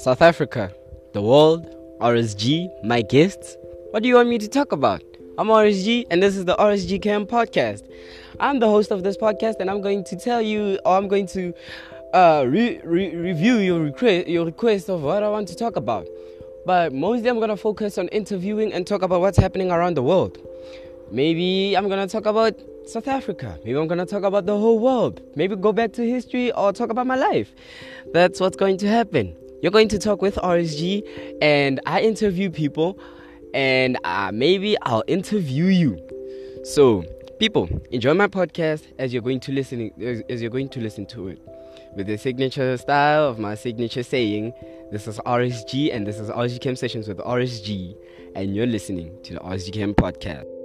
South Africa, the world, RSG, my guests. What do you want me to talk about? I'm RSG, and this is the RSG Cam podcast. I'm the host of this podcast, and I'm going to tell you, or I'm going to uh, re- re- review your request, your request of what I want to talk about. But mostly, I'm gonna focus on interviewing and talk about what's happening around the world. Maybe I'm gonna talk about South Africa. Maybe I'm gonna talk about the whole world. Maybe go back to history or talk about my life. That's what's going to happen. You're going to talk with RSG, and I interview people, and uh, maybe I'll interview you. So, people, enjoy my podcast as you're going to listen as, as you're going to listen to it with the signature style of my signature saying. This is RSG, and this is RSG Sessions with RSG, and you're listening to the RSG podcast.